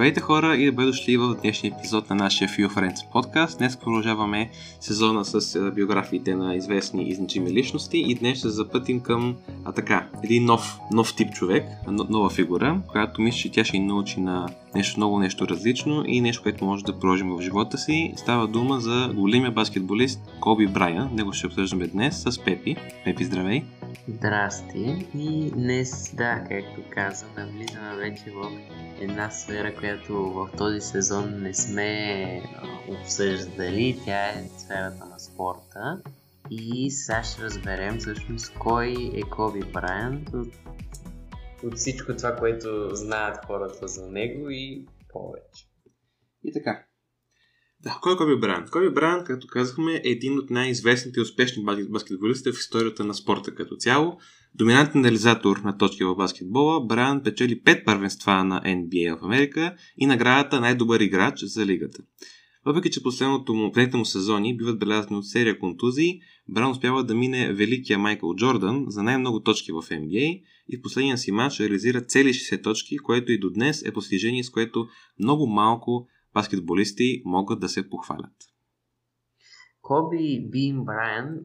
Здравейте хора и добре дошли в днешния епизод на нашия Few Friends подкаст. Днес продължаваме сезона с биографиите на известни и значими личности и днес ще запътим към а така, един нов, нов тип човек, нова фигура, която мисля, че тя ще ни научи на нещо много нещо различно и нещо, което може да продължим в живота си. Става дума за големия баскетболист Коби Брайан. Него ще обсъждаме днес с Пепи. Пепи, здравей! Здрасти! И днес, да, както каза, навлизаме вече в една сфера, която в този сезон не сме обсъждали. Тя е сферата на спорта. И сега ще разберем всъщност кой е Коби Брайант от, от всичко това, което знаят хората за него и повече. И така. Да, кой е Коби Брайант? Коби Брайант, както казахме, е един от най-известните и успешни баскетболисти в историята на спорта като цяло. Доминантен реализатор на точки в баскетбола, Брайан печели 5 първенства на NBA в Америка и наградата най-добър играч за лигата. Въпреки, че последното му, предните му сезони биват белязани от серия контузии, Бран успява да мине великия Майкъл Джордан за най-много точки в NBA и в последния си матч реализира цели 60 точки, което и до днес е постижение, с което много малко баскетболисти могат да се похвалят. Коби Бин Брайан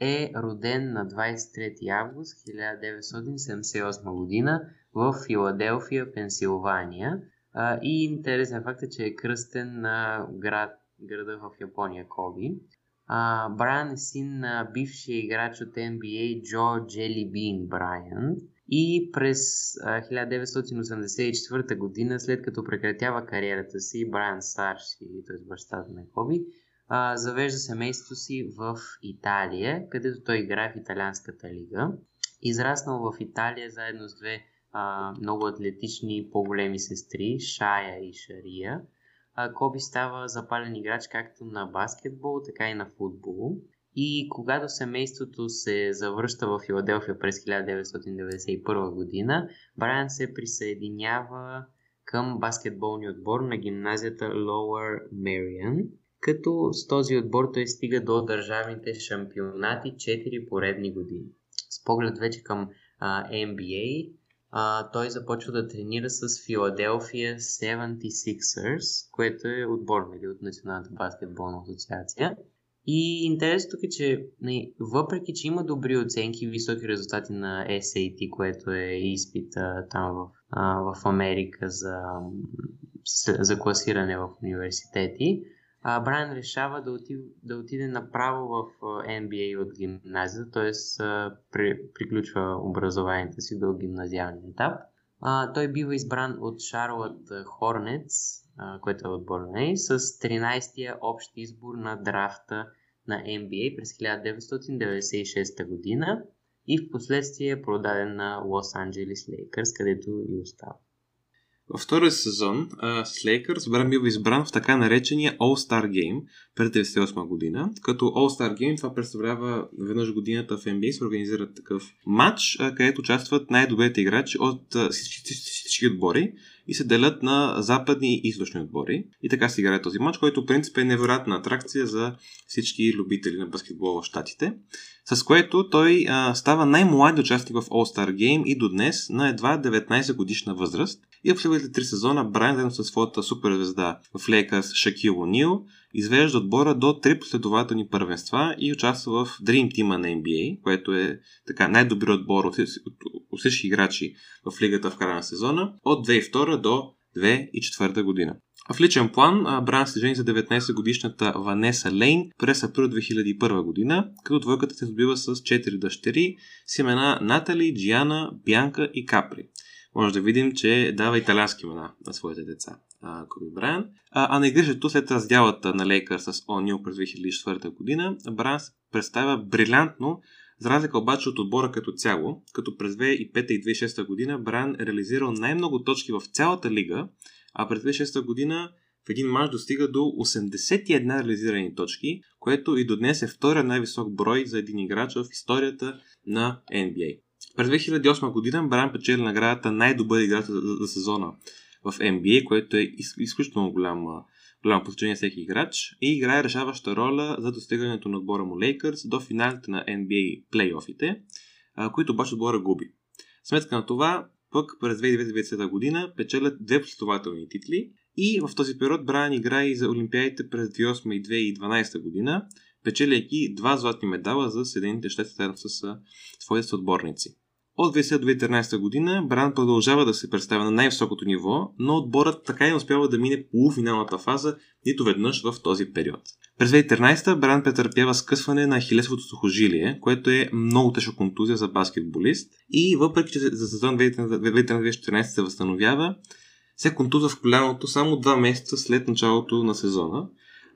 е роден на 23 август 1978 година в Филаделфия, Пенсилвания. И интересен факт е, че е кръстен на град, града в Япония Коби. Брайан е син на бившия играч от NBA Джо Джели Бин Брайан. И през 1984 година, след като прекратява кариерата си, Брайан старши, т.е. бащата на Коби, завежда семейството си в Италия, където той играе в италианската лига. Израснал в Италия заедно с две а, много атлетични по-големи сестри, Шая и Шария. А, Коби става запален играч както на баскетбол, така и на футбол. И когато семейството се завръща в Филаделфия през 1991 година, Брайан се присъединява към баскетболния отбор на гимназията Lower Marion, като с този отбор той стига до държавните шампионати 4 поредни години. С поглед вече към а, NBA, а, той започва да тренира с Филаделфия 76ers, което е отбор нали, от Националната баскетболна асоциация. И интересното тук е, че не, въпреки, че има добри оценки високи резултати на SAT, което е изпит а, там в, а, в Америка за, за класиране в университети, а, Брайан решава да отиде, да отиде направо в NBA от гимназията, т.е. При, приключва образованието си до гимназиалния етап. А, той бива избран от Шарлот Хорнец, което е отбор на с 13-я общ избор на драфта на NBA през 1996 година и в последствие е продаден на Лос Анджелес Лейкърс, където и остава. Във втория сезон с Лейкърс Бран бива избран в така наречения All-Star Game през 1998 година. Като All-Star Game това представлява веднъж годината в NBA се организира такъв матч, където участват най-добрите играчи от всички отбори и се делят на западни и източни отбори. И така се играе този матч, който в принцип е невероятна атракция за всички любители на баскетбола в Штатите. С което той а, става най-млад участник в All-Star Game и до днес на едва 19 годишна възраст. И в следващите три сезона Брайан заедно със своята суперзвезда в Лейкърс Шакил О'Нил извежда отбора до три последователни първенства и участва в Dream Team на NBA, което е така най-добрият отбор от, от, всички играчи в лигата в края на сезона от 2002 до 2004 година. В личен план Бран се жени за 19-годишната Ванеса Лейн през април 2001 година, като двойката се добива с 4 дъщери с имена Натали, Джиана, Бянка и Капри може да видим, че дава италиански имена на своите деца. Коби Брайан. А, а на игрището след раздялата на Лейкър с О'Нил през 2004 година, Брайан представя брилянтно, за разлика обаче от отбора като цяло, като през 2005 и 2006 година Брайан е реализирал най-много точки в цялата лига, а през 2006 година в един мач достига до 81 реализирани точки, което и до днес е втория най-висок брой за един играч в историята на NBA. През 2008 година Бран печели наградата най-добър играч за сезона в NBA, което е из, изключително голямо, голямо постижение всеки играч и играе решаваща роля за достигането на отбора му Лейкърс до финалите на NBA плейофите, които обаче отбора губи. Сметка на това, пък през 2009 година печелят две последователни титли И в този период Брайан играе и за Олимпиадите през 2008 и 2012 година, печеляйки два златни медала за Съединените щати с своите съотборници. От 2013 година Бран продължава да се представя на най-високото ниво, но отборът така и не успява да мине полуфиналната фаза нито веднъж в този период. През 2013 Бран претърпява скъсване на хилесовото сухожилие, което е много тежка контузия за баскетболист и въпреки, че за сезон 2013-2014 се възстановява, се контуза в коляното само два месеца след началото на сезона.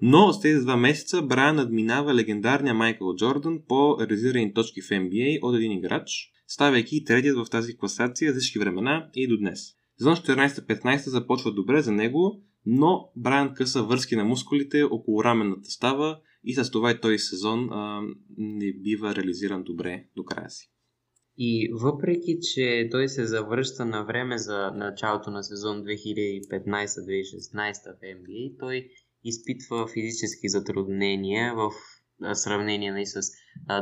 Но с тези два месеца Брайан надминава легендарния Майкъл Джордан по резирани точки в NBA от един играч, ставайки третият в тази класация за всички времена и до днес. Сезон 14-15 започва добре за него, но Брайан къса върски на мускулите около раменната става и с това и този сезон а, не бива реализиран добре до края си. И въпреки, че той се завръща на време за началото на сезон 2015-2016 в NBA, той изпитва физически затруднения в сравнение нали, с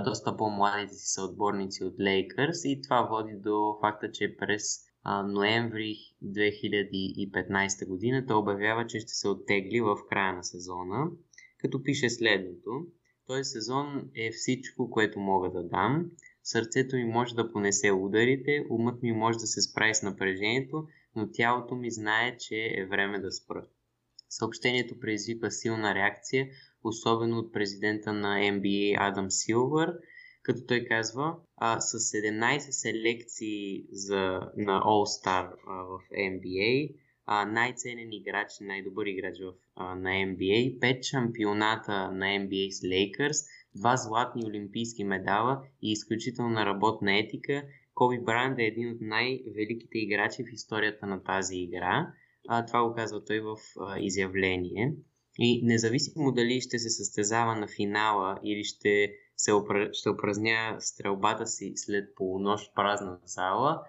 доста по-младите си съотборници от Лейкърс и това води до факта, че през а, ноември 2015 година той обявява, че ще се оттегли в края на сезона, като пише следното. Този сезон е всичко, което мога да дам. Сърцето ми може да понесе ударите, умът ми може да се справи с напрежението, но тялото ми знае, че е време да спра. Съобщението предизвиква силна реакция, особено от президента на NBA Адам Силвър, като той казва, а, с 17 селекции за, на All-Star а, в NBA, а, най-ценен играч, най-добър играч в, а, на NBA, 5 шампионата на NBA с Лейкърс, два златни олимпийски медала и изключителна работна етика, Коби Бранд е един от най-великите играчи в историята на тази игра. А, това го казва той в а, изявление. И независимо дали ще се състезава на финала или ще, се опра... ще упразня стрелбата си след полунощ празна зала,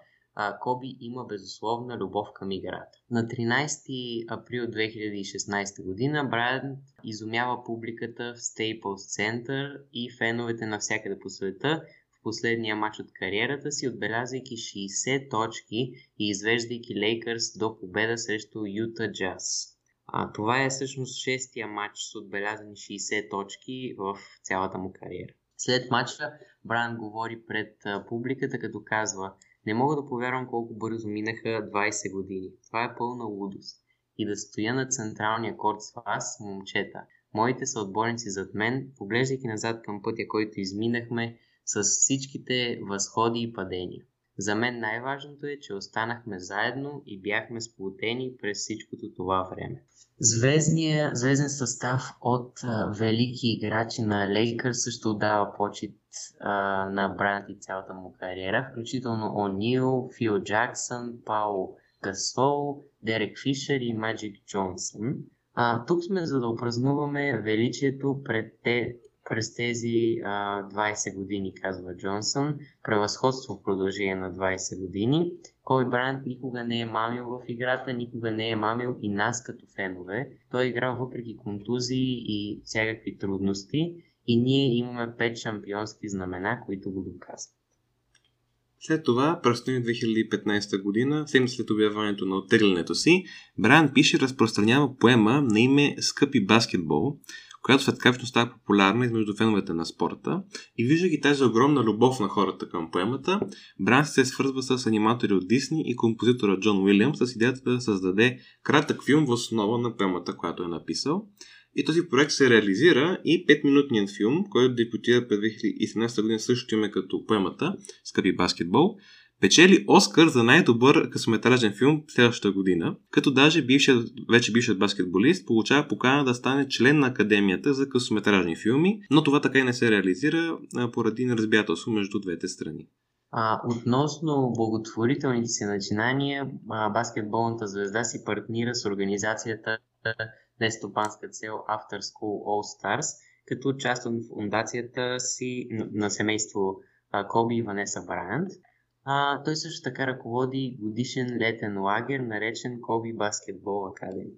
Коби има безусловна любов към играта. На 13 април 2016 година Брайан изумява публиката в Staples Center и феновете навсякъде по света в последния матч от кариерата си, отбелязвайки 60 точки и извеждайки Лейкърс до победа срещу Юта Джаз. А, това е всъщност шестия матч с отбелязани 60 точки в цялата му кариера. След матча Бран говори пред публиката, като казва Не мога да повярвам колко бързо минаха 20 години. Това е пълна лудост. И да стоя на централния корт с вас, момчета. Моите са отборници зад мен, поглеждайки назад към пътя, който изминахме, с всичките възходи и падения. За мен най-важното е, че останахме заедно и бяхме сплутени през всичкото това време. Звездния, звезден състав от а, велики играчи на Лейкър също дава почет а, на Бранд и цялата му кариера, включително О'Нил, Фил Джаксън, Паул Гасол, Дерек Фишер и Маджик Джонсън. А, тук сме за да опразнуваме величието пред те, през тези а, 20 години, казва Джонсън. Превъзходство в продължение на 20 години. Кой Брайант никога не е мамил в играта, никога не е мамил и нас като фенове. Той е играл въпреки контузии и всякакви трудности и ние имаме 5 шампионски знамена, които го доказват. След това, през 2015 година, седем след обявяването на оттеглянето си, Брайан пише разпространява поема на име Скъпи баскетбол, която светкавично става популярна измежду феновете на спорта. И виждайки тази огромна любов на хората към поемата, Бран се свързва с аниматори от Дисни и композитора Джон Уилям с идеята да създаде кратък филм в основа на поемата, която е написал. И този проект се реализира и 5-минутният филм, който дебютира през 2017 година също име като поемата Скъпи баскетбол, Печели Оскар за най-добър късометражен филм следващата година, като даже бившият, вече бившият баскетболист получава покана да стане член на Академията за късометражни филми, но това така и не се реализира поради неразбирателство между двете страни. А, относно благотворителните си начинания, баскетболната звезда си партнира с организацията Нестопанска цел After School All Stars, като част от фундацията си на семейство Коби и Ванеса Брайант – а, той също така ръководи годишен летен лагер, наречен Коби Баскетбол Академи.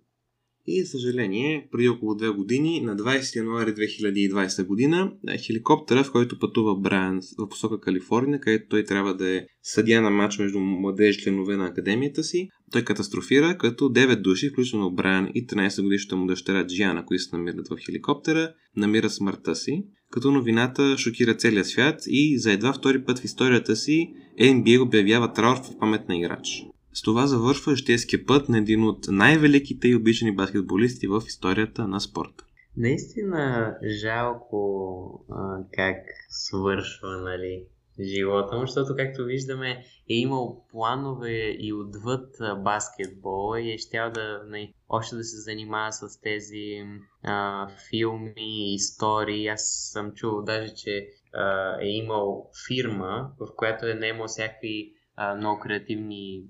И, за съжаление, преди около две години, на 20 януари 2020 година, е, хеликоптера, в който пътува Брайан в посока Калифорния, където той трябва да е съдия на матч между младежи членове на академията си, той катастрофира, като 9 души, включително Брайан и 13 годишната му дъщеря Джиана, които се намират в хеликоптера, намира смъртта си, като новината шокира целия свят и за едва втори път в историята си NBA обявява траур в памет на играч. С това завършва житейския път на един от най-великите и обичани баскетболисти в историята на спорта. Наистина жалко а, как свършва нали, живота му, защото както виждаме е имал планове и отвъд баскетбола и е щял да, не, нали, още да се занимава с тези а, филми, истории. Аз съм чул даже, че а, е имал фирма, в която е наемал всякакви а, много креативни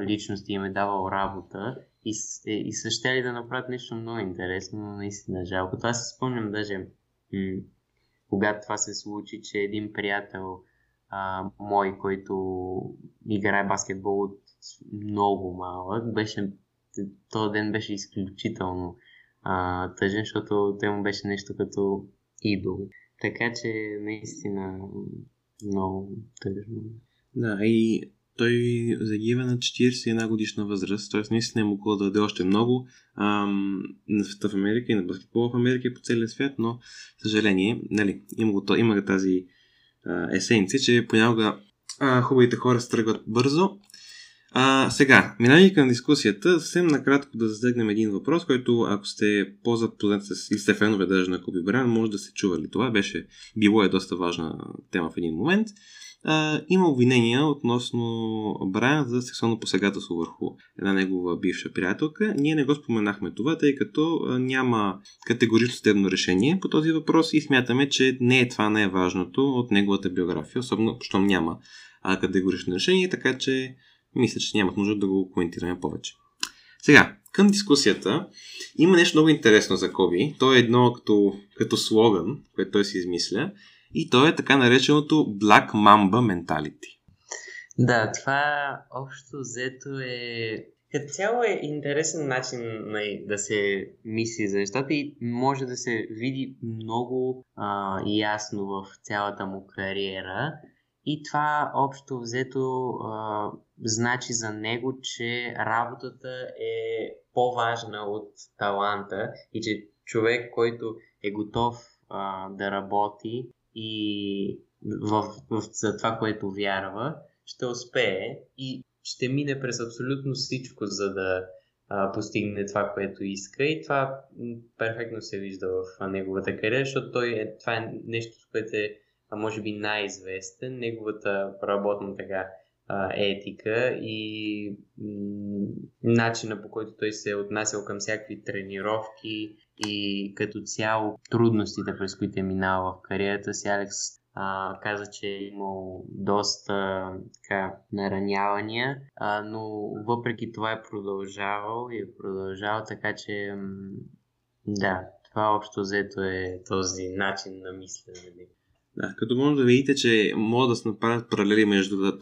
личности им е давал работа и, е, и са ще ли да направят нещо много интересно, но наистина жалко. Това се спомням даже, м- когато това се случи, че един приятел а, мой, който играе баскетбол от много малък, беше, този ден беше изключително а, тъжен, защото той му беше нещо като идол. Така че наистина много тъжно. Да, и той загива на 41 годишна възраст, т.е. наистина е могло да даде още много ам, на света в Америка и на баскетбола в Америка и по целия свят, но, съжаление, нали, има, го, има тази а, есенция, че понякога а, хубавите хора се тръгват бързо. А, сега, минавайки към дискусията, съвсем накратко да засегнем един въпрос, който ако сте по-запознати с или сте фенове даже на Коби Брайан, може да се чували. Това беше, било е доста важна тема в един момент а, има обвинения относно Брайан за сексуално посегателство върху една негова бивша приятелка. Ние не го споменахме това, тъй като няма категорично съдебно решение по този въпрос и смятаме, че не е това най-важното от неговата биография, особено щом няма категорично решение, така че мисля, че няма нужда да го коментираме повече. Сега, към дискусията има нещо много интересно за Коби. То е едно като, като слоган, което той си измисля и то е така нареченото Black Mamba Mentality. Да, това общо взето е като цяло е интересен начин да се мисли за нещата и може да се види много а, ясно в цялата му кариера. И това общо взето а, значи за него, че работата е по-важна от таланта и че човек, който е готов а, да работи, и в, в, за това, което вярва, ще успее и ще мине през абсолютно всичко, за да а, постигне това, което иска. И това перфектно се вижда в неговата кариера, защото той е, това е нещо, което е може би най-известен, неговата работна така етика и начина по който той се е отнасял към всякакви тренировки и като цяло трудностите, през които е минал в кариерата си. Алекс а, каза, че е имал доста така, наранявания, а, но въпреки това е продължавал и е продължавал, така че да, това общо взето е този начин на мислене. Да, като може да видите, че могат да се направят паралели между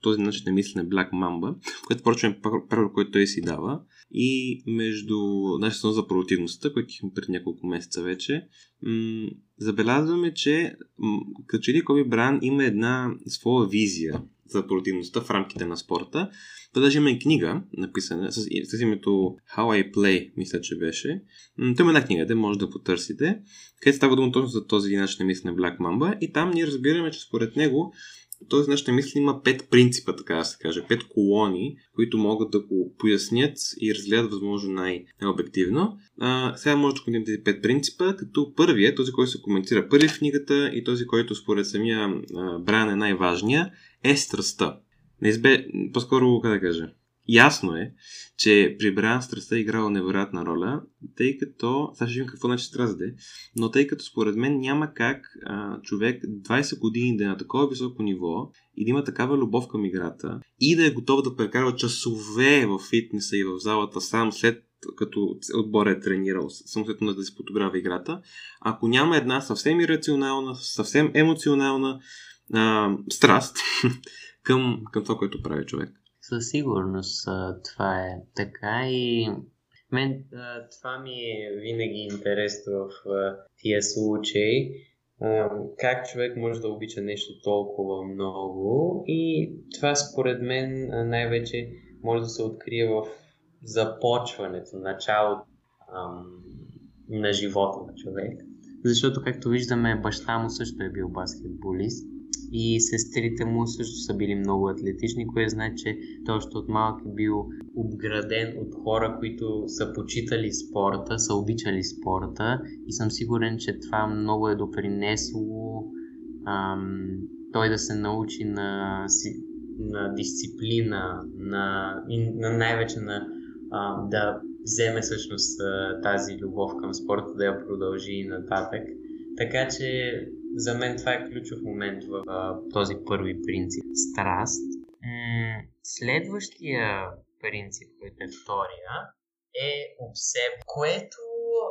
този начин на мислене Black Mamba, което впрочем е правил, който той си дава, и между нашия сон за продуктивността, който имам преди няколко месеца вече. М- забелязваме, че м- като че ли Коби Бран има една своя визия за продуктивността в рамките на спорта. Той даже има и книга, написана с, с името How I Play, мисля, че беше. Той има една книга, де може да потърсите, където става дума точно за този начин на мислене Black Mamba и там ние разбираме, че според него този начин на мисли има пет принципа, така да се каже, пет колони, които могат да го пояснят и разгледат възможно най-обективно. А, сега може да коментираме тези пет принципа, като първият, този, който се коментира първи в книгата и този, който според самия Бран е най-важния, е страстта. Неизбе... По-скоро, как да кажа, Ясно е, че при Брайан страстта е играла невероятна роля, тъй като, сега ще видим какво значи страст де, но тъй като според мен няма как а, човек 20 години да е на такова високо ниво и да има такава любов към играта и да е готов да прекарва часове в фитнеса и в залата сам след като отбор е тренирал, след да си подобрява играта, ако няма една съвсем ирационална, съвсем емоционална а, страст към, към това, което прави човек. Със сигурност това е така и Мен това ми е винаги интересно в тия случаи. Как човек може да обича нещо толкова много и това според мен най-вече може да се открие в започването, началото на живота на човек. Защото, както виждаме, баща му също е бил баскетболист и сестрите му също са били много атлетични, което значи, че той още от малък е бил обграден от хора, които са почитали спорта, са обичали спорта и съм сигурен, че това много е допринесло ам, той да се научи на, на дисциплина, на, на най-вече на а, да вземе всъщност тази любов към спорта, да я продължи и нататък. Така че за мен това е ключов момент в а, този първи принцип. Страст. М- следващия принцип, който е втория, е обсеб, което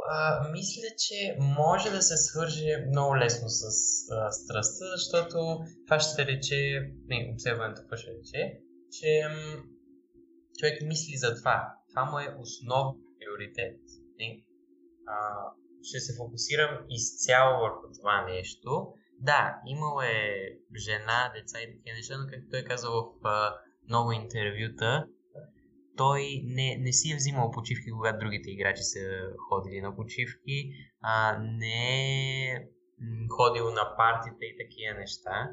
а, мисля, че може да се свърже много лесно с а, страстта, защото това ще рече, не, обсебването това ще рече, че м- човек мисли за това. Това му е основен приоритет. Не? А, ще се фокусирам изцяло върху това нещо. Да, имало е жена, деца и такива неща, но както той каза в а, много интервюта, той не, не си е взимал почивки, когато другите играчи са ходили на почивки, а, не е ходил на партита и такива неща,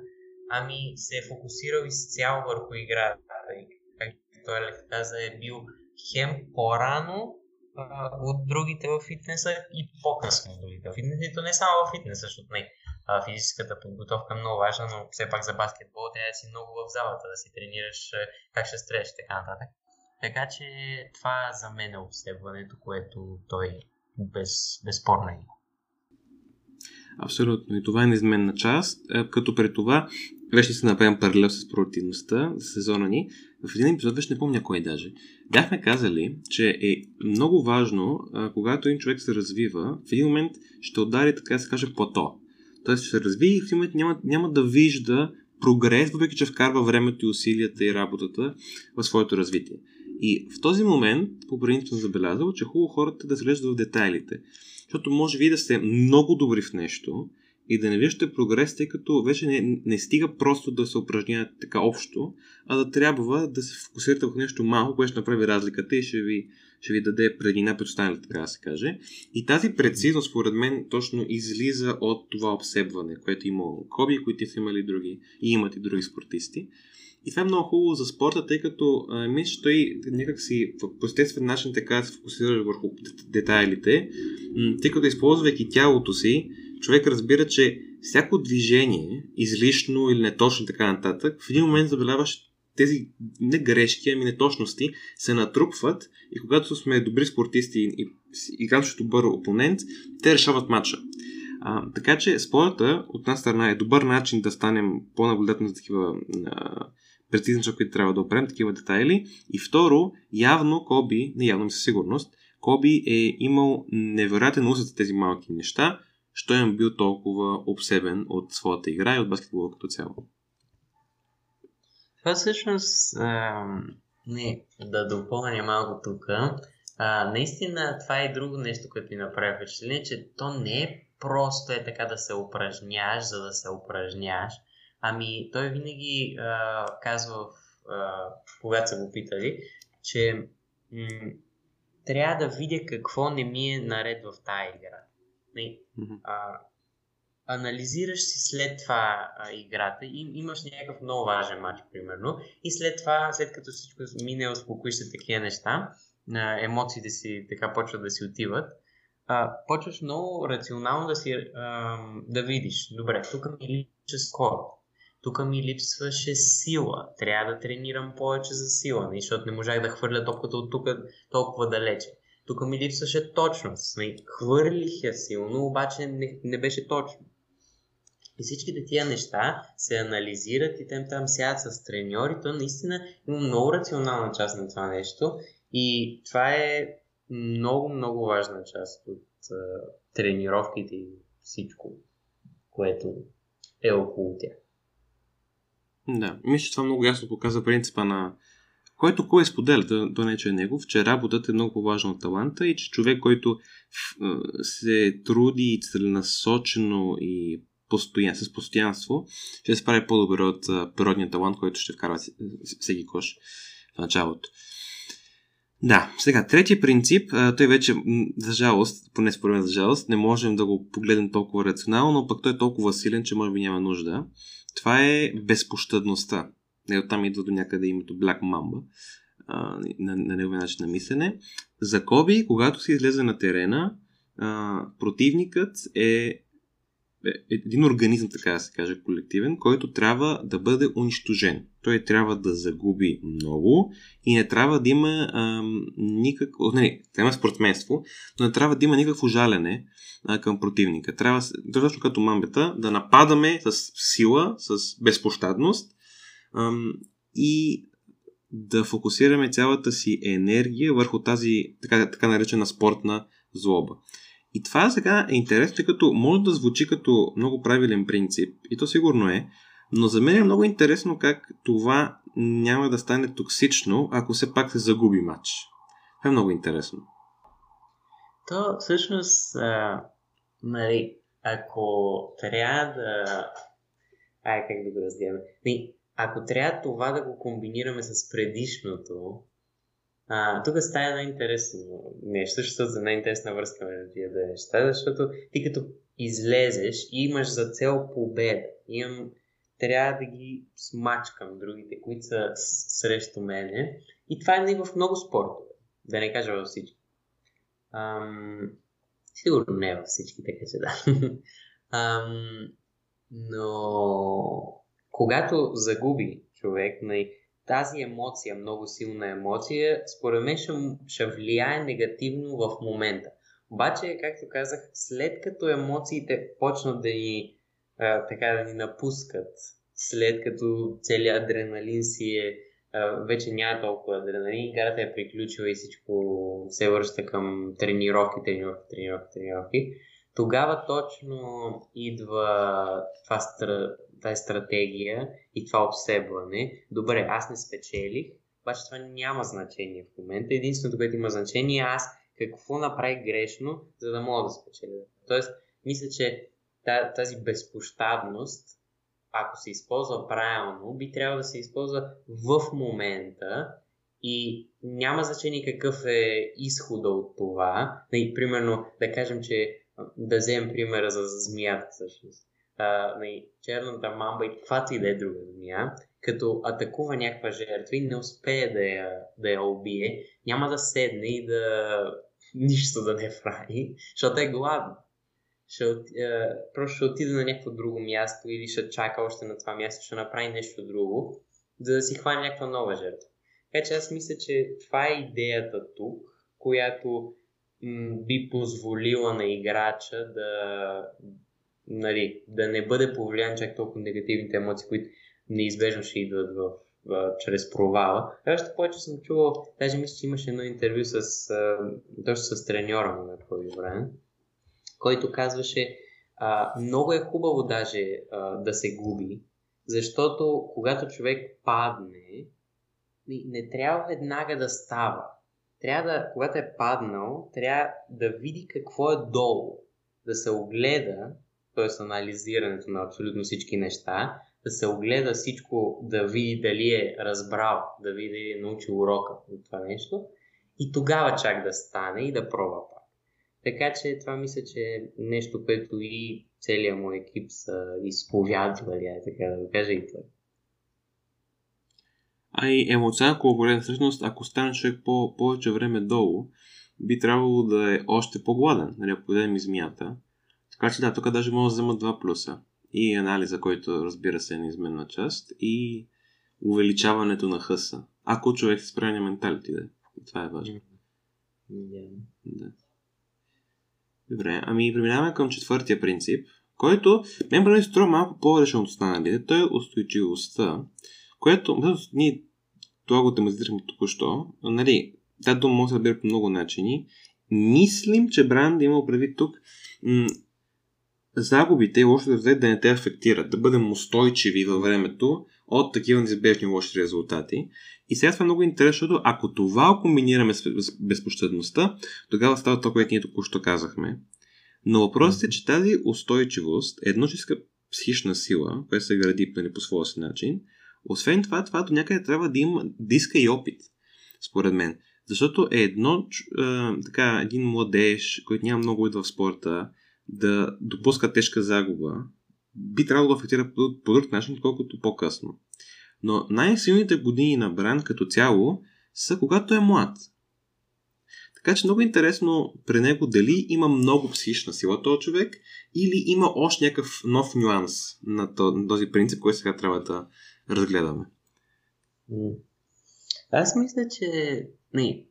ами се е фокусирал изцяло върху играта. И, както той каза, е бил хем по-рано а, от другите в фитнеса и по-късно от другите в фитнеса. И то не само в фитнеса, защото не, а, физическата подготовка е много важна, но все пак за баскетбол трябва да си много в залата, да си тренираш как ще стреляш и така нататък. Така че това за мен е обследването, което той без, безспорно е. Абсолютно. И това е неизменна част. Е, като при това, вече се направим паралел с продуктивността за сезона ни. В един епизод, вече не помня кой даже, бяхме казали, че е много важно, когато един човек се развива, в един момент ще удари, така да се каже, плато. Тоест ще се развие и в един момент няма, няма да вижда прогрес, въпреки че вкарва времето и усилията и работата в своето развитие. И в този момент, по принцип съм забелязал, че е хубаво хората да се в детайлите. Защото може ви да сте много добри в нещо и да не виждате прогрес, тъй като вече не, не стига просто да се упражнявате така общо, а да трябва да се фокусирате в нещо малко, което ще направи разликата и ще ви, ще ви даде предина пред останалите, така да се каже. И тази прецизност, според мен, точно излиза от това обсебване, което има Коби, които са имали други и имат и други спортисти. И това е много хубаво за спорта, тъй като мисля, че той някак си по естествен начин така се фокусира върху детайлите, тъй като използвайки тялото си, човек разбира, че всяко движение, излишно или неточно така нататък, в един момент забеляваш тези не грешки, ами неточности се натрупват и когато сме добри спортисти и играем срещу добър опонент, те решават матча. А, така че спорта от една страна е добър начин да станем по-наблюдателни за такива а, прецизни, които трябва да опрем, такива детайли. И второ, явно Коби, не явно със сигурност, Коби е имал невероятен усет за тези малки неща, що е бил толкова обсебен от своята игра и от баскетбола като цяло. Това всъщност, а, не, да допълня малко тук, наистина това е друго нещо, което ми направи впечатление, че то не е просто е така да се упражняш, за да се упражняш. Ами той винаги а, казва, а, когато са го питали, че м- трябва да видя какво не ми е наред в тази игра. Не, а, анализираш си след това а, играта. И имаш някакъв много важен матч, примерно, и след това, след като всичко мине, успокоиш се такива неща, а, емоциите си така почват да си отиват, а, почваш много рационално да си а, да видиш, добре, тук ми липсва скоро, тук ми липсваше сила, трябва да тренирам повече за сила, нали, защото не можах да хвърля топката от тук толкова далече. Тук ми липсваше точност. Нали, хвърлих я силно, обаче не, не беше точно. И всичките тия неща се анализират и тем там сядат с треньори. То наистина има много рационална част на това нещо. И това е много, много важна част от а, тренировките и всичко, което е около тях. Да, мисля, че това много ясно показва принципа на който кой споделя, то, то не е, че е негов, че работата е много по-важна от таланта и че човек, който се труди целенасочено и постоян, с постоянство, ще се справи по-добре от природния талант, който ще вкарва всеки кош в началото. Да, сега, третия принцип, той вече, за жалост, поне според мен за жалост, не можем да го погледнем толкова рационално, но пък той е толкова силен, че може би няма нужда. Това е безпощадността. Не, оттам идва до някъде името Black Mamba на, на неговия начин на мислене. За Коби, когато се излезе на терена, а, противникът е е един организъм, така да се каже, колективен, който трябва да бъде унищожен. Той трябва да загуби много и не трябва да има никакво... Не, няма спортсменство, но не трябва да има никакво жалене а, към противника. Трябва, точно като мамбета, да нападаме с сила, с безпощадност и да фокусираме цялата си енергия върху тази така, така наречена спортна злоба. И това сега е интересно, тъй като може да звучи като много правилен принцип, и то сигурно е, но за мен е много интересно как това няма да стане токсично, ако все пак се загуби матч. Това е много интересно. То всъщност, а, нали, ако трябва да... Ай, как да го разделяме? Ако трябва това да го комбинираме с предишното, а, тук става едно интересно нещо, защото за най-интересна връзка между тия две неща, защото ти като излезеш и имаш за цел победа, имам, трябва да ги смачкам другите, които са срещу мене. И това е в много спортове, да не кажа във всички. Ам, сигурно не във всички, така че да. Ам, но когато загуби човек, нали, тази емоция, много силна емоция, според мен ще, ще влияе негативно в момента. Обаче, както казах, след като емоциите почнат да ни, а, така да ни напускат, след като целият адреналин си е, а, вече няма толкова адреналин, играта е приключила и всичко се връща към тренировки, тренировки, тренировки, тренировки, тогава точно идва това стра тази стратегия и това обсебване. Добре, аз не спечелих, обаче това няма значение в момента. Единственото, което има значение е аз какво направих грешно, за да мога да спечеля. Тоест, мисля, че тази безпощадност, ако се използва правилно, би трябвало да се използва в момента и няма значение какъв е изхода от това. И, примерно, да кажем, че да вземем примера за змията всъщност а, нали, черната мамба и каквато и да е друга змия, като атакува някаква жертва и не успее да я, да я убие, няма да седне и да нищо да не прави, защото е гладна. Ще, е, просто ще отиде на някакво друго място или ще чака още на това място, ще направи нещо друго, за да си хване някаква нова жертва. Така че аз мисля, че това е идеята тук, която м- би позволила на играча да, нали, да не бъде повлиян чак толкова негативните емоции, които неизбежно ще идват в, в, чрез провала. Още повече съм чувал, даже мисля, че имаше едно интервю с, а, точно с треньора му на този време, който казваше, а, много е хубаво даже а, да се губи, защото когато човек падне, не трябва веднага да става. Трябва да, когато е паднал, трябва да види какво е долу, да се огледа т.е. анализирането на абсолютно всички неща, да се огледа всичко, да види дали е разбрал, да види дали е научил урока от това нещо и тогава чак да стане и да пробва пак. Така че това мисля, че е нещо, което и целият му екип са изповядвали, така да го кажа и това. А и емоционално колаборен, всъщност, ако стане човек по повече време долу, би трябвало да е още по-гладен, нали, ако ми змията така че да, тук даже може да взема два плюса. И анализа, който разбира се е неизменна част, и увеличаването на хъса. Ако човек се справя на менталити, да. Това е важно. Yeah. Да. Добре, ами преминаваме към четвъртия принцип, който мен прави струва малко по-решен от останалите. Той е устойчивостта, което ние това го тематизирахме току-що. Нали, тази дума може да се разбира по много начини. Мислим, че Бранд има предвид тук м- загубите и лошите резултати да не те афектират, да бъдем устойчиви във времето от такива неизбежни лоши резултати. И сега това е много интересно, защото ако това комбинираме с безпощадността, тогава става това, което ние току-що казахме. Но въпросът е, че тази устойчивост е едночиска психична сила, която се гради нали, по своя си начин. Освен това, това до някъде трябва да има диска и опит, според мен. Защото е едно, е, така, един младеж, който няма много опит в спорта, да допуска тежка загуба, би трябвало да афектира по, по друг начин, колкото по-късно. Но най-силните години на Бран като цяло са когато е млад. Така че много интересно при него дали има много психична сила този човек или има още някакъв нов нюанс на този принцип, който сега трябва да разгледаме. Аз мисля, че не,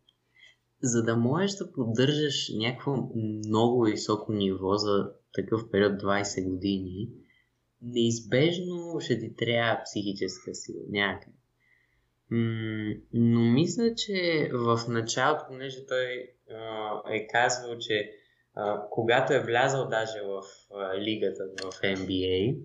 за да можеш да поддържаш някакво много високо ниво за такъв период 20 години, неизбежно ще ти трябва психическа сила някъде. но мисля, че в началото, понеже той е казвал, че когато е влязал даже в лигата в NBA,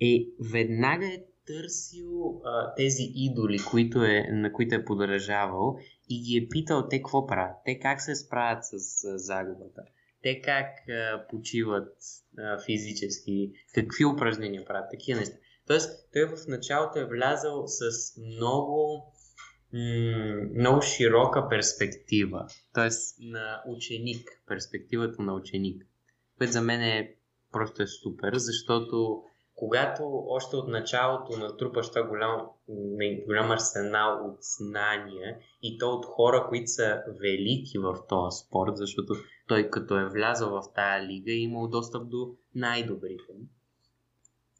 е веднага е търсил а, тези идоли, които е, на които е подражавал и ги е питал те какво правят, те как се справят с загубата, те как а, почиват а, физически, какви упражнения правят, такива неща. Тоест, той в началото е влязал с много, много широка перспектива, т.е. на ученик, перспективата на ученик, което за мен е просто е супер, защото когато още от началото натрупаш това голям, голям арсенал от знания и то от хора, които са велики в този спорт, защото той като е влязъл в тая лига е имал достъп до най-добрите.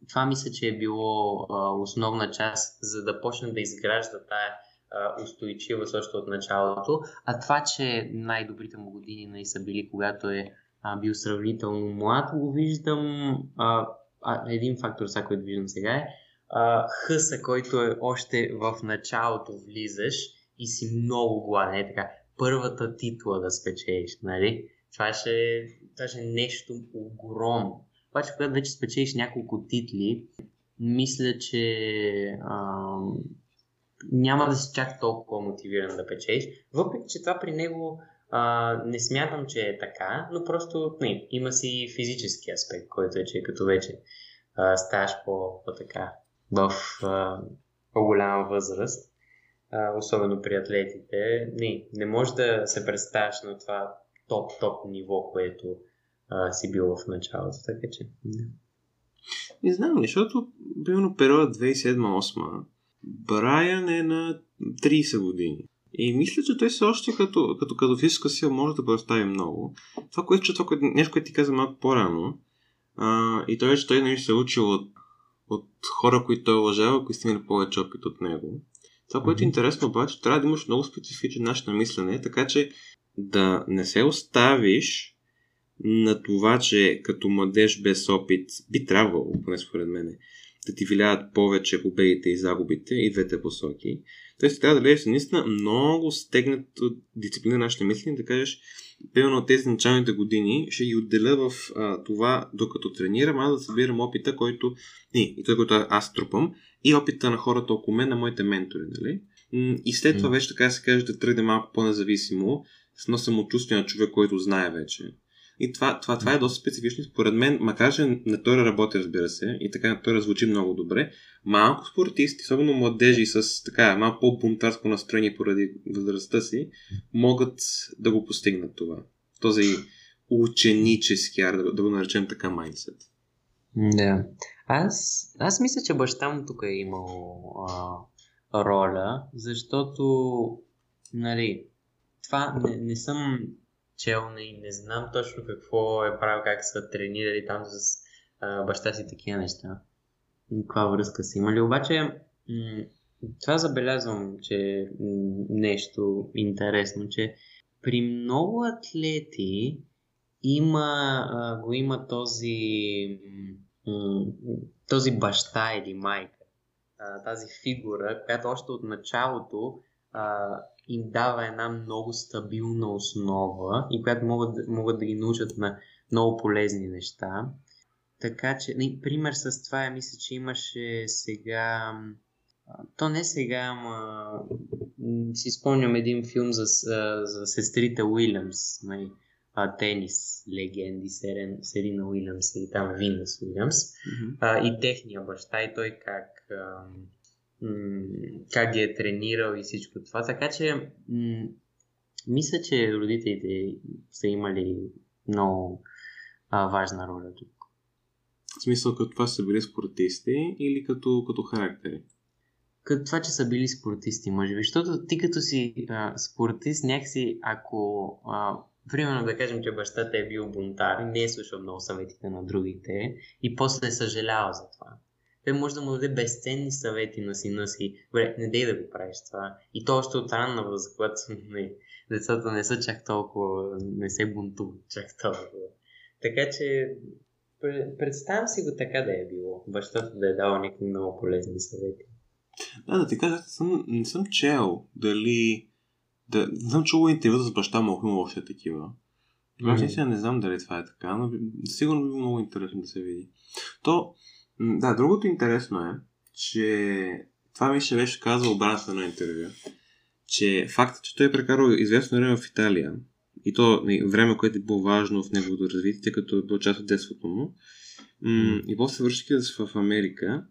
Това мисля, че е било а, основна част, за да почне да изгражда тая а, устойчивост още от началото. А това, че най-добрите му години не са били, когато е а, бил сравнително млад, го виждам а, а, един фактор, сега, който виждам сега е а, хъса, който е още в началото влизаш и си много гладен. Е така, първата титла да спечелиш, нали? Това ще, това ще е нещо огромно. Обаче, когато вече спечелиш няколко титли, мисля, че а, няма да си чак толкова мотивиран да печелиш. Въпреки, че това при него а, не смятам, че е така, но просто не, има си физически аспект, който е, че като вече а, ставаш по, по-така в а, по-голяма възраст, а, особено при атлетите, не, не можеш да се представяш на това топ-топ ниво, което а, си бил в началото, така че... Не, не знам, защото примерно периода 2007-2008 Брайан е на 30 години. И мисля, че той все още като, като, като физическа сила може да представи много. Това, което, че това, което, нещо, което ти каза малко по-рано, а, и той, че той нали, се е учил от, от хора, които той уважава, които са имали повече опит от него. Това, което е интересно обаче, трябва да имаш много специфичен начин на мислене, така че да не се оставиш на това, че като младеж без опит би трябвало, поне според мен, да ти виляват повече победите и загубите и двете посоки. Тоест, трябва да гледаш наистина много стегнат от дисциплина на нашите мисли, да кажеш, примерно от тези началните години ще ги отделя в а, това, докато тренирам, аз да събирам опита, който и, и той, който аз трупам, и опита на хората около мен, на моите ментори, нали? И след това вече така се каже да тръгне малко по-независимо, с едно самочувствие на човек, който знае вече. И това, това, това е доста специфично. Според мен, макар че на той работи, разбира се, и така той звучи много добре, малко спортисти, особено младежи с така малко по-бунтарско настроение поради възрастта си, могат да го постигнат това. Този ученически, да, да го наречем така, майндсет. Да. Аз, аз мисля, че баща му тук е имал а, роля, защото нали, това не, не съм чел и не знам точно какво е правил, как са тренирали там с а, баща си такива неща. Каква връзка са имали. Обаче, м- това забелязвам, че е нещо интересно, че при много атлети има, а, го има този, м- този баща или майка, а, тази фигура, която още от началото а, им дава една много стабилна основа и която могат, могат да ги научат на много полезни неща. Така че, пример с това е, мисля, че имаше сега, то не сега, ама си спомням един филм за, за сестрите Уилямс, нали, тенис легенди, Серен, Серина Уилямс и там Винес Уилямс, mm-hmm. а, и техния баща и той как, а, м- как ги е тренирал и всичко това. Така че м- мисля, че родителите са имали много а, важна роля тук. В смисъл като това са били спортисти или като, като характери? Като това, че са били спортисти, може би. Защото ти като си а, спортист, някакси, ако а, примерно да кажем, че бащата е бил бунтар не е слушал много съветите на другите и после е съжалявал за това. Той може да му даде безценни съвети на сина си. Бре, не дей да го правиш това. И то още от ранна възраст, когато не, децата не са чак толкова, не се бунтуват чак толкова. Така че представям си го така да е било. Бащата да е дала някакви много полезни съвети. Да, да ти кажа, съм, не съм чел дали... Да, не съм чул интервюта с баща му, ако има още такива. Обаче mm-hmm. не знам дали това е така, но сигурно би било много интересно да се види. То, да, другото интересно е, че това ми ще беше казал обратно на интервю, че фактът, че той е прекарал известно време в Италия, и то време, което е било важно в неговото развитие, като е било част от детството му, и после връщайки в Америка,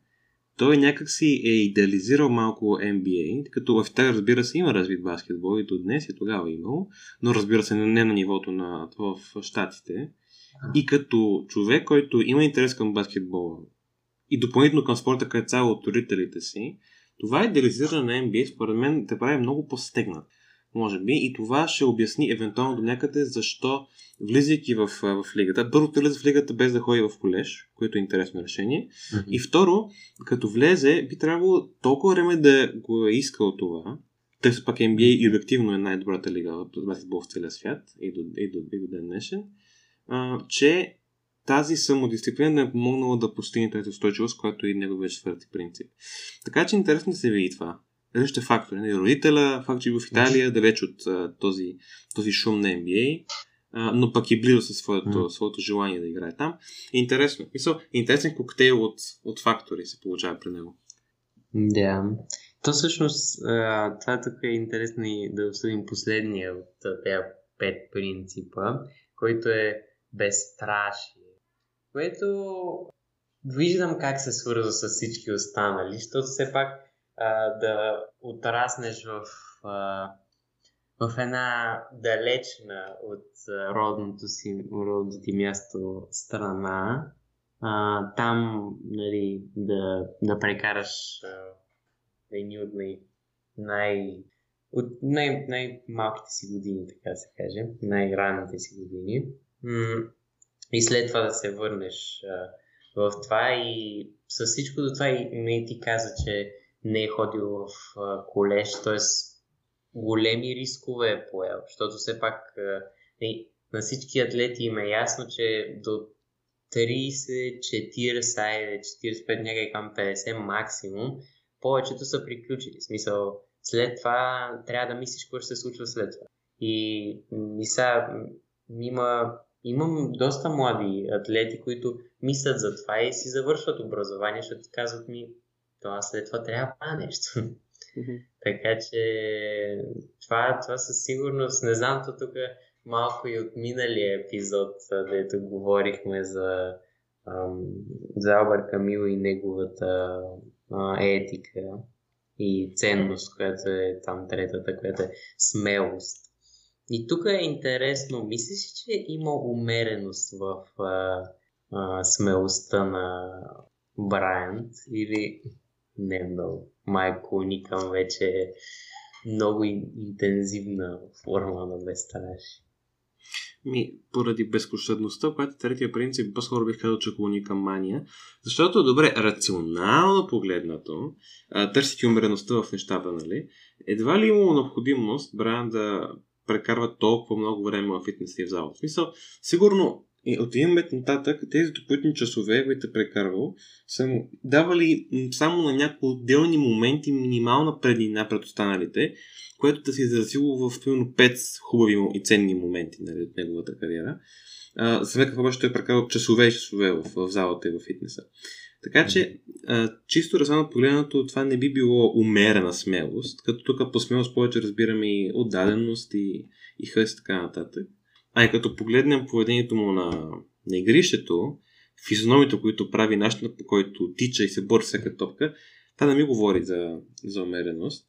той някак си е идеализирал малко NBA, като в Италия разбира се има развит баскетбол и до днес и тогава е имало, но разбира се не на нивото на в Штатите. И като човек, който има интерес към баскетбола и допълнително към спорта като цяло от родителите си, това идеализиране на NBA според мен те прави много по-стегнат. Може би, и това ще обясни евентуално до някъде защо, влизайки в, в лигата, първо влезе в лигата без да ходи в колеж, което е интересно решение, mm-hmm. и второ, като влезе, би трябвало толкова време да го е искал това, тъй пак NBA и обективно е най-добрата лига в баскетбол в целия свят и до, и до, и до ден днешен, а, че тази самодисциплина да е помогнала да постигне тази устойчивост, която и неговия четвърти принцип. Така че интересно се види това различните фактори. Нали, родителя, факт, че в Италия, далеч от а, този, този шум на NBA, а, но пък и близо със своето, mm. своето желание да играе там. Интересно. Мисъл, интересен коктейл от, от фактори се получава при него. Да. То всъщност, това тук е интересно и да обсъдим последния от тези пет принципа, който е безстрашие. Което виждам как се свързва с всички останали, защото все пак а, да отраснеш в, а, в една далечна от родното си, родното ти място страна, а, там нали, да, да прекараш а, едни от най, най, от най- най-малките си години, така се каже, най-ранните си години. И след това да се върнеш а, в това и с всичко до това и не ти каза, че не е ходил в колеж, т.е. големи рискове е поел, защото все пак не, на всички атлети им е ясно, че до 30, 40, 45, някъде към 50 максимум, повечето са приключили. В смисъл, след това трябва да мислиш какво ще се случва след това. И мисля, има, имам доста млади атлети, които мислят за това и си завършват образование, защото казват ми, това след това трябва да нещо. Mm-hmm. така че това, това със сигурност, не знам, то тук малко и от миналия епизод, дето говорихме за, ам, за Албър Камил и неговата а, етика и ценност, която е там третата, която е смелост. И тук е интересно, мислиш, че има умереност в а, а, смелостта на Брайант или не много. Майко никам вече много интензивна форма на безстрашие. Ми, поради безпощадността, която е третия принцип, по-скоро бих казал, че клони към мания. Защото, добре, рационално погледнато, търсики умереността в нещата, нали? Едва ли имало необходимост Брайан да прекарва толкова много време в фитнес и в зала. В смисъл, сигурно и от един момент нататък тези допълнителни часове, които е прекарвал, са му давали само на някои отделни моменти минимална преднина пред останалите, което да се изразило в примерно 5 хубави и ценни моменти нали, от неговата кариера. за сметка обаче той е прекарал часове и часове в, в залата и в фитнеса. Така че, а, чисто разумно погледнато, това не би било умерена смелост, като тук по смелост повече разбираме и отдаденост и, и хъст и така нататък. А и като погледнем поведението му на, на игрището, физиономите, които прави, начинът по който тича и се бори всяка топка, това не ми говори за, за умереност.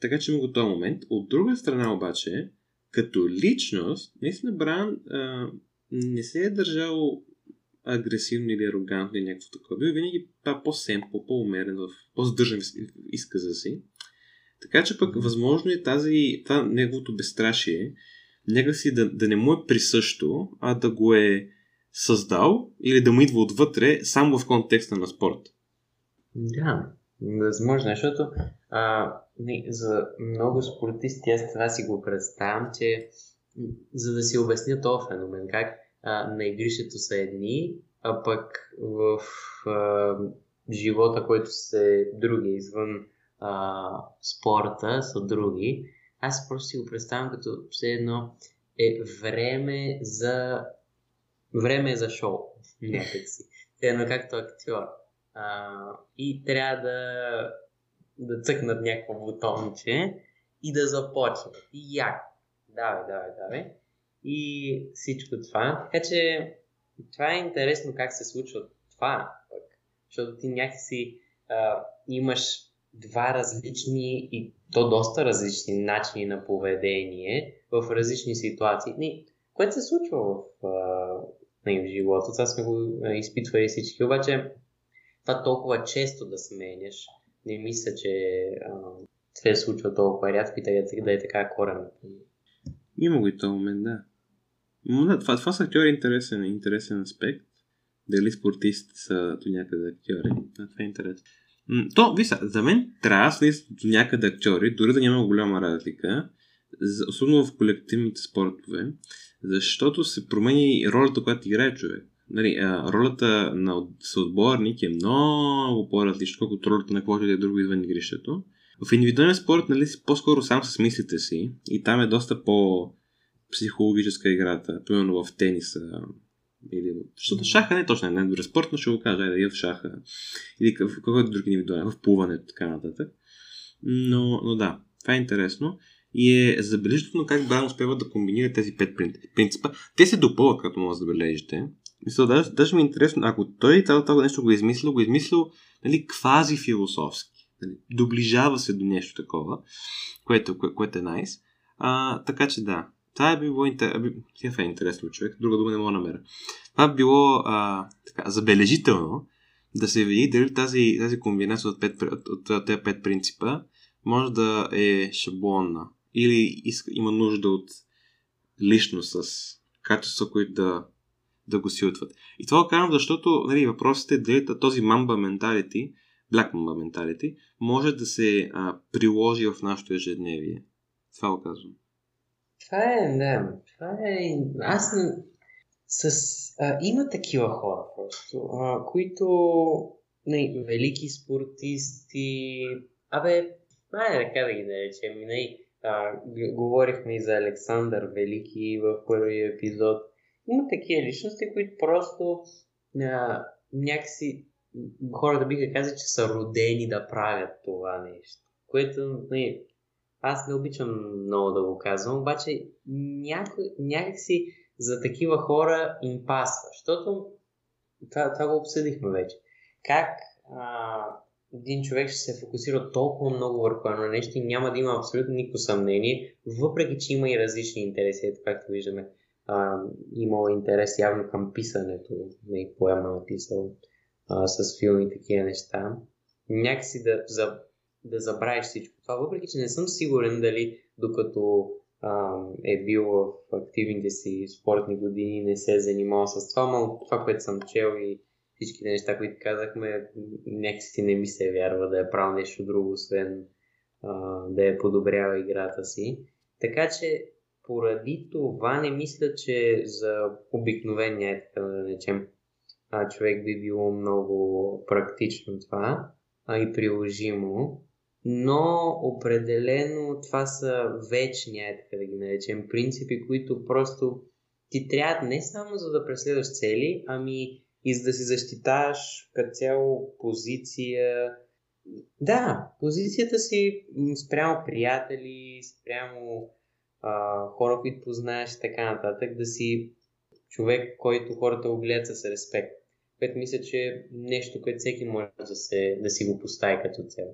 Така че има го този момент. От друга страна обаче, като личност, наистина Бран а, не се е държал агресивно или арогантно или някакво такова. Бил винаги по-семпо, по-умерен, по-здържан в изказа си. Така че пък възможно е тази, това неговото безстрашие някакси да, да не му е присъщо, а да го е създал или да му идва отвътре само в контекста на спорт. Да, възможно, защото а, не, за много спортисти аз това си го представям, че за да си обясня този феномен, как на игрището са едни, а пък в а, живота, който са други, извън а, спорта, са други. Аз просто си го представям като все едно е време за време за шоу, някакси. Едно както актьор. А, и трябва да, да цъкнат някакво бутонче и да започнат. И як. Давай, давай, давай. И всичко това. Така че това е интересно как се случва това. Пък. Защото ти някакси а, имаш два различни и то доста различни начини на поведение в различни ситуации. Не, което се случва в, а, в живота. Това сме го изпитвали всички. Обаче това толкова често да сменяш, не мисля, че а, се случва толкова рядко и да е, е така коренно. Има го и този момент, да. Но да, това, това са актьори интересен, интересен аспект. Дали спортисти са до някъде актьори. Да, това е интересно. То, вижте, за мен трябва да са до някъде актьори, дори да няма голяма разлика, особено в колективните спортове, защото се промени ролята, която играе човек. Нали, а, ролята на съотборник е много по-различна, колкото ролята на да е друго извън игрището. В индивидуален спорт, нали, по-скоро сам с мислите си и там е доста по психологическа играта. Примерно в тениса, или, защото шаха не е точно не е добре спорт, но ще го кажа, айде, в шаха. Или в какъвто друг индивидуален, в плуването, така нататък. Но, но да, това е интересно. И е забележително как Бран успява да комбинира тези пет принципа. Те се допълват, като може да забележите. Мисля, даже, даже ми е интересно, ако той това нещо го е измислил, го е измислил нали, квази философски. Нали, доближава се до нещо такова, което, кое, което е найс. А, така че да, това е било интер... е интересно човек, друга дума не мога да намеря. Това е било а, така, забележително да се види дали тази, тази комбинация от, пет, от, от, от тези пет принципа може да е шаблонна или иска, има нужда от личност с качества, които да, да го силтват. И това го казвам, защото нали, въпросът е дали този мамба менталити, Black Mamba Mentality, може да се а, приложи в нашето ежедневие. Това го казвам. Това е, да, това е... Аз. С... А, има такива хора просто, а, които не, велики спортисти, абе, май така да ги наречем, не, а, говорихме и за Александър Велики в първия епизод. Има такива личности, които просто а, някакси хората биха казали, че са родени да правят това нещо. Което не, аз не обичам много да го казвам, обаче някой, някакси за такива хора им пасва, защото това, това го обсъдихме вече. Как а, един човек ще се фокусира толкова много върху едно нещо и няма да има абсолютно никакво съмнение, въпреки че има и различни интереси, ето както виждаме. А, имало интерес явно към писането, не поема написал а, с филми и такива неща. Някакси да, за, да забравиш всичко това, въпреки че не съм сигурен дали докато а, е бил в активните си спортни години не се е занимавал с това, но това, което съм чел и всичките неща, които казахме, някакси не ми се вярва да е правил нещо друго, освен а, да е подобрява играта си. Така че поради това не мисля, че за обикновения, така да речем, човек би било много практично това а и приложимо но определено това са вечни, така да ги наречем, принципи, които просто ти трябва не само за да преследваш цели, ами и за да си защитаваш като цяло позиция. Да, позицията си спрямо приятели, спрямо а, хора, които познаеш и така нататък, да си човек, който хората го гледат с респект. Което мисля, че е нещо, което всеки може да, се, да си го постави като цел.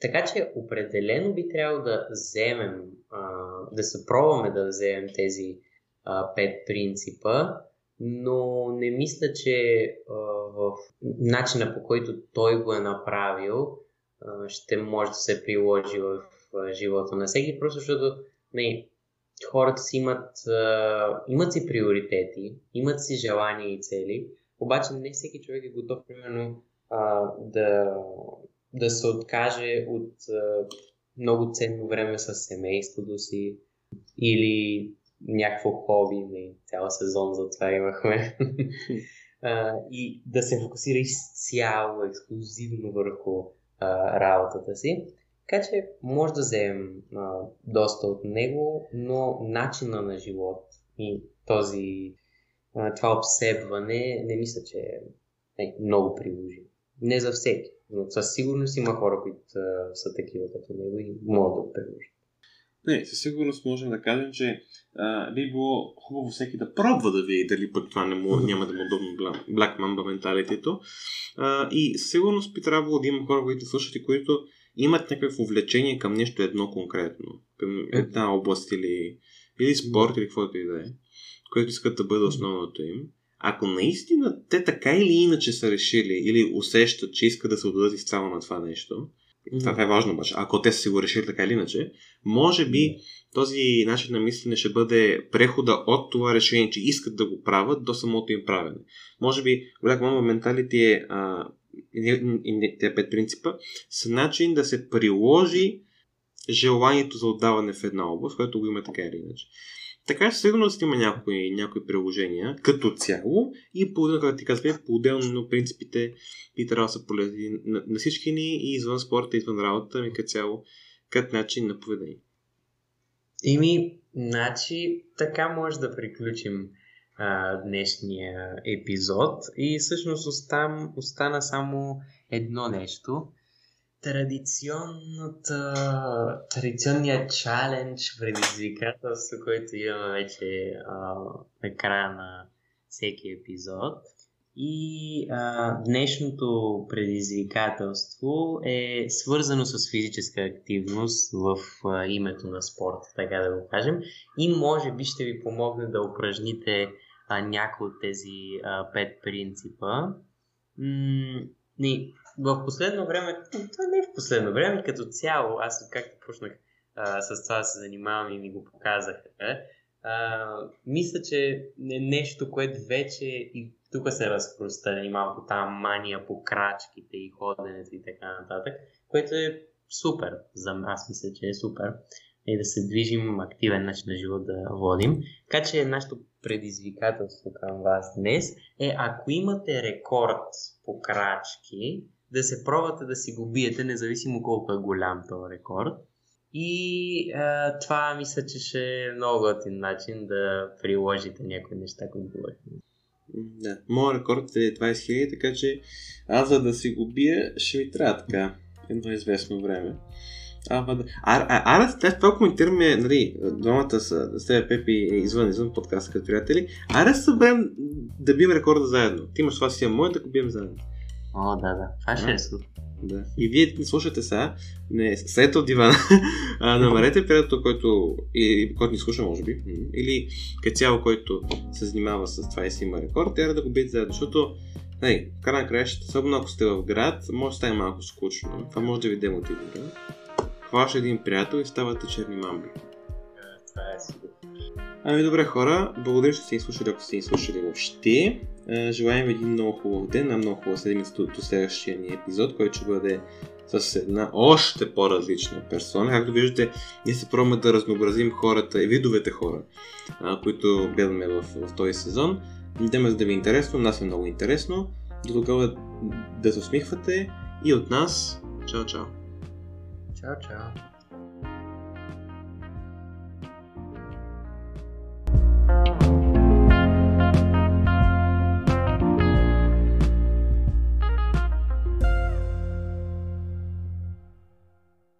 Така че определено би трябвало да вземем, а, да се пробваме да вземем тези а, пет принципа, но не мисля, че а, в начина по който той го е направил а, ще може да се приложи в а, живота на всеки, просто защото не, хората си имат, а, имат си приоритети, имат си желания и цели, обаче не всеки човек е готов, примерно, а, да, да се откаже от а, много ценно време с семейството си или някакво хоби, не, цял сезон за това имахме. а, и да се фокусира изцяло, ексклюзивно върху а, работата си. Така че може да вземем а, доста от него, но начина на живот и този, това обсебване не мисля, че е, много приложимо. Не за всеки, но със сигурност има хора, които са такива като него и могат да го приложат. Не, със сигурност можем да кажем, че а, би било хубаво всеки да пробва да види дали пък това не му, няма да му удобно Black Mamba менталитето. А, и със сигурност би трябвало да има хора, които слушат и които имат някакво влечение към нещо едно конкретно. Към една област или, или спорт или каквото и да е, което искат да бъде основното им. Ако наистина те така или иначе са решили или усещат, че искат да се отдадат изцяло на това нещо, това е важно обаче. Ако те са си го решили така или иначе, може би този начин на мислене ще бъде прехода от това решение, че искат да го правят, до самото им правене. Може би Black Mamba Mentality е а, тези пет принципа са начин да се приложи желанието за отдаване в една област, което го има така или иначе. Така сигурно има някои, някои приложения като цяло и по както ти казвам, по-отделно принципите би трябвало да са полезни на, на всички ни и извън спорта, извън работата ми като цяло, като начин на поведение. Ими, значи, така може да приключим а, днешния епизод и всъщност остан, остана само едно нещо – традиционната, традиционният чалендж, предизвикателство, което имаме вече а, на края на всеки епизод. И а, днешното предизвикателство е свързано с физическа активност в а, името на спорта, така да го кажем. И може би ще ви помогне да упражните а, някои от тези а, пет принципа. М- не, в последно време, това не е в последно време, като цяло, аз както почнах а, с това да се занимавам и ми го показаха, а, мисля, че е нещо, което вече и тук се разпространи малко тази мания по крачките и ходенето и така нататък, което е супер. За аз мисля, че е супер. И да се движим, активен начин на живот да водим. Така че нашето предизвикателство към вас днес е, ако имате рекорд по крачки, да се пробвате да си го биете, независимо колко е голям този рекорд. И а, това мисля, че ще е много готин начин да приложите някои неща, които говорихме. Да, моят рекорд е 20 000, така че аз за да си го бия, ще ми трябва така едно известно време. А, да. А, а, а, а това коментираме, нали, двамата са, с тебе Пепи е извън, извън подкаста като приятели. Аре съберем да бием рекорда заедно. Ти имаш това си, а моят да го бием заедно. О, да, да. Това ще е. Да. И вие слушате сега, не, след от дивана, а, намерете приятел, който, и, който ни слуша, може би, или като цяло, който се занимава с това и си има рекорд, трябва да го биете заедно, защото Нали, в край на краищата, особено ако сте в град, може да стане малко скучно. Това може да ви демотивира. Хваща един приятел и ставате черни мамби. Това е супер. Ами добре хора, благодаря, че сте ни слушали, ако сте ни слушали въобще. Е, желаем един много хубав ден, на много хубава седмица до следващия ни епизод, който ще бъде с една още по-различна персона. Както виждате, ние се пробваме да разнообразим хората и видовете хора, а, които гледаме в, в този сезон. Надяваме се да ви е интересно, нас е много интересно. До тогава да се усмихвате и от нас. Чао, чао! Чао, чао! thank you